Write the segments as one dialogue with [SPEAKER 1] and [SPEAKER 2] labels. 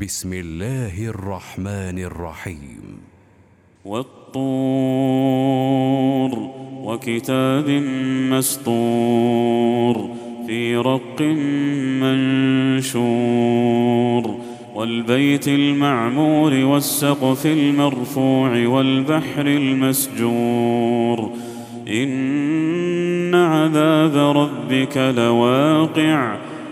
[SPEAKER 1] بسم الله الرحمن الرحيم.
[SPEAKER 2] والطور وكتاب مسطور في رق منشور والبيت المعمور والسقف المرفوع والبحر المسجور. إن عذاب ربك لواقع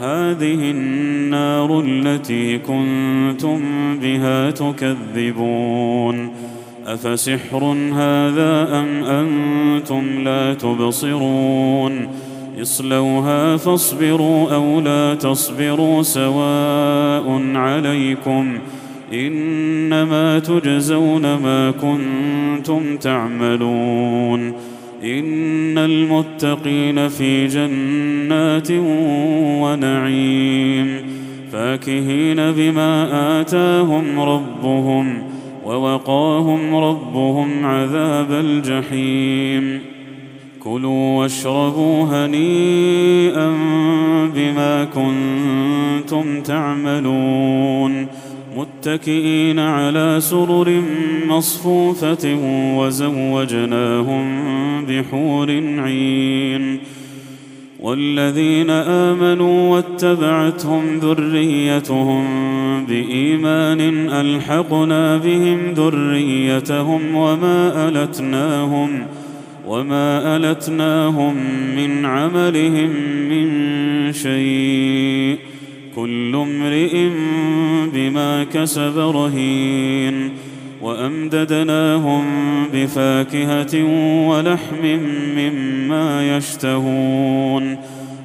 [SPEAKER 2] هذه النار التي كنتم بها تكذبون. أفسحر هذا أم أنتم لا تبصرون؟ اصلوها فاصبروا أو لا تصبروا سواء عليكم. إنما تجزون ما كنتم تعملون. إن المتقين في جنات ونعيم فاكهين بما آتاهم ربهم ووقاهم ربهم عذاب الجحيم. كلوا واشربوا هنيئا بما كنتم تعملون. متكئين على سرر مصفوفة وزوجناهم بحور عين. والذين آمنوا واتبعتهم ذريتهم بإيمان ألحقنا بهم ذريتهم وما ألتناهم وما ألتناهم من عملهم من شيء. كل امرئ بما كسب رهين وأمددناهم بفاكهة ولحم مما يشتهون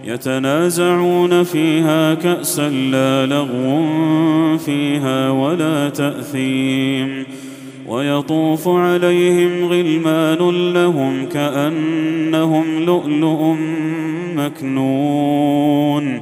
[SPEAKER 2] يتنازعون فيها كأسا لا لغو فيها ولا تأثيم ويطوف عليهم غلمان لهم كأنهم لؤلؤ مكنون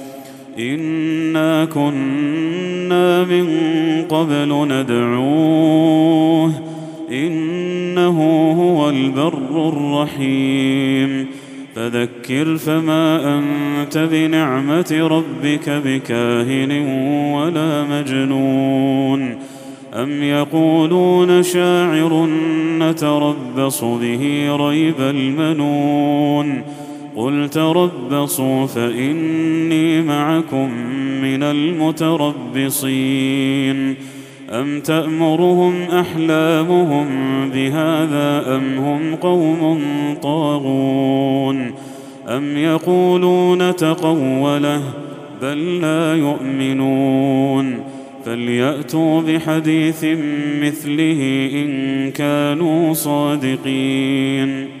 [SPEAKER 2] انا كنا من قبل ندعوه انه هو البر الرحيم فذكر فما انت بنعمه ربك بكاهن ولا مجنون ام يقولون شاعر نتربص به ريب المنون قل تربصوا فإني معكم من المتربصين. أم تأمرهم أحلامهم بهذا أم هم قوم طاغون؟ أم يقولون تقوله بل لا يؤمنون؟ فليأتوا بحديث مثله إن كانوا صادقين.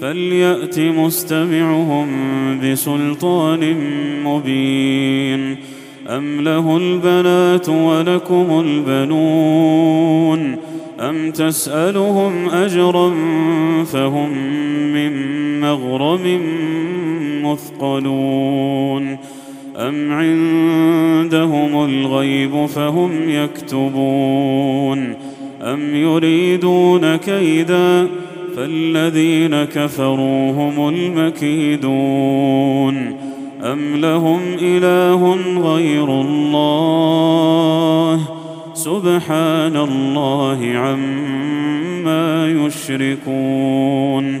[SPEAKER 2] فليأت مستمعهم بسلطان مبين. أم له البنات ولكم البنون. أم تسألهم أجرا فهم من مغرم مثقلون. أم عندهم الغيب فهم يكتبون. أم يريدون كيدا فالذين كفروا هم المكيدون أم لهم إله غير الله سبحان الله عما يشركون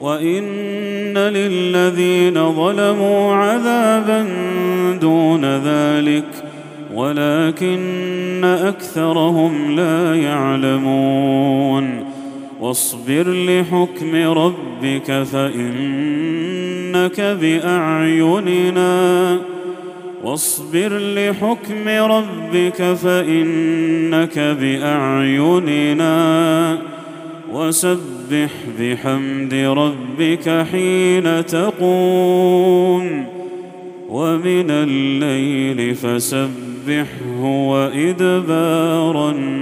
[SPEAKER 2] وان للذين ظلموا عذابا دون ذلك ولكن اكثرهم لا يعلمون واصبر لحكم ربك فانك باعيننا واصبر لحكم ربك فانك باعيننا وسبح بحمد ربك حين تقوم ومن الليل فسبحه وإدبار النجوم.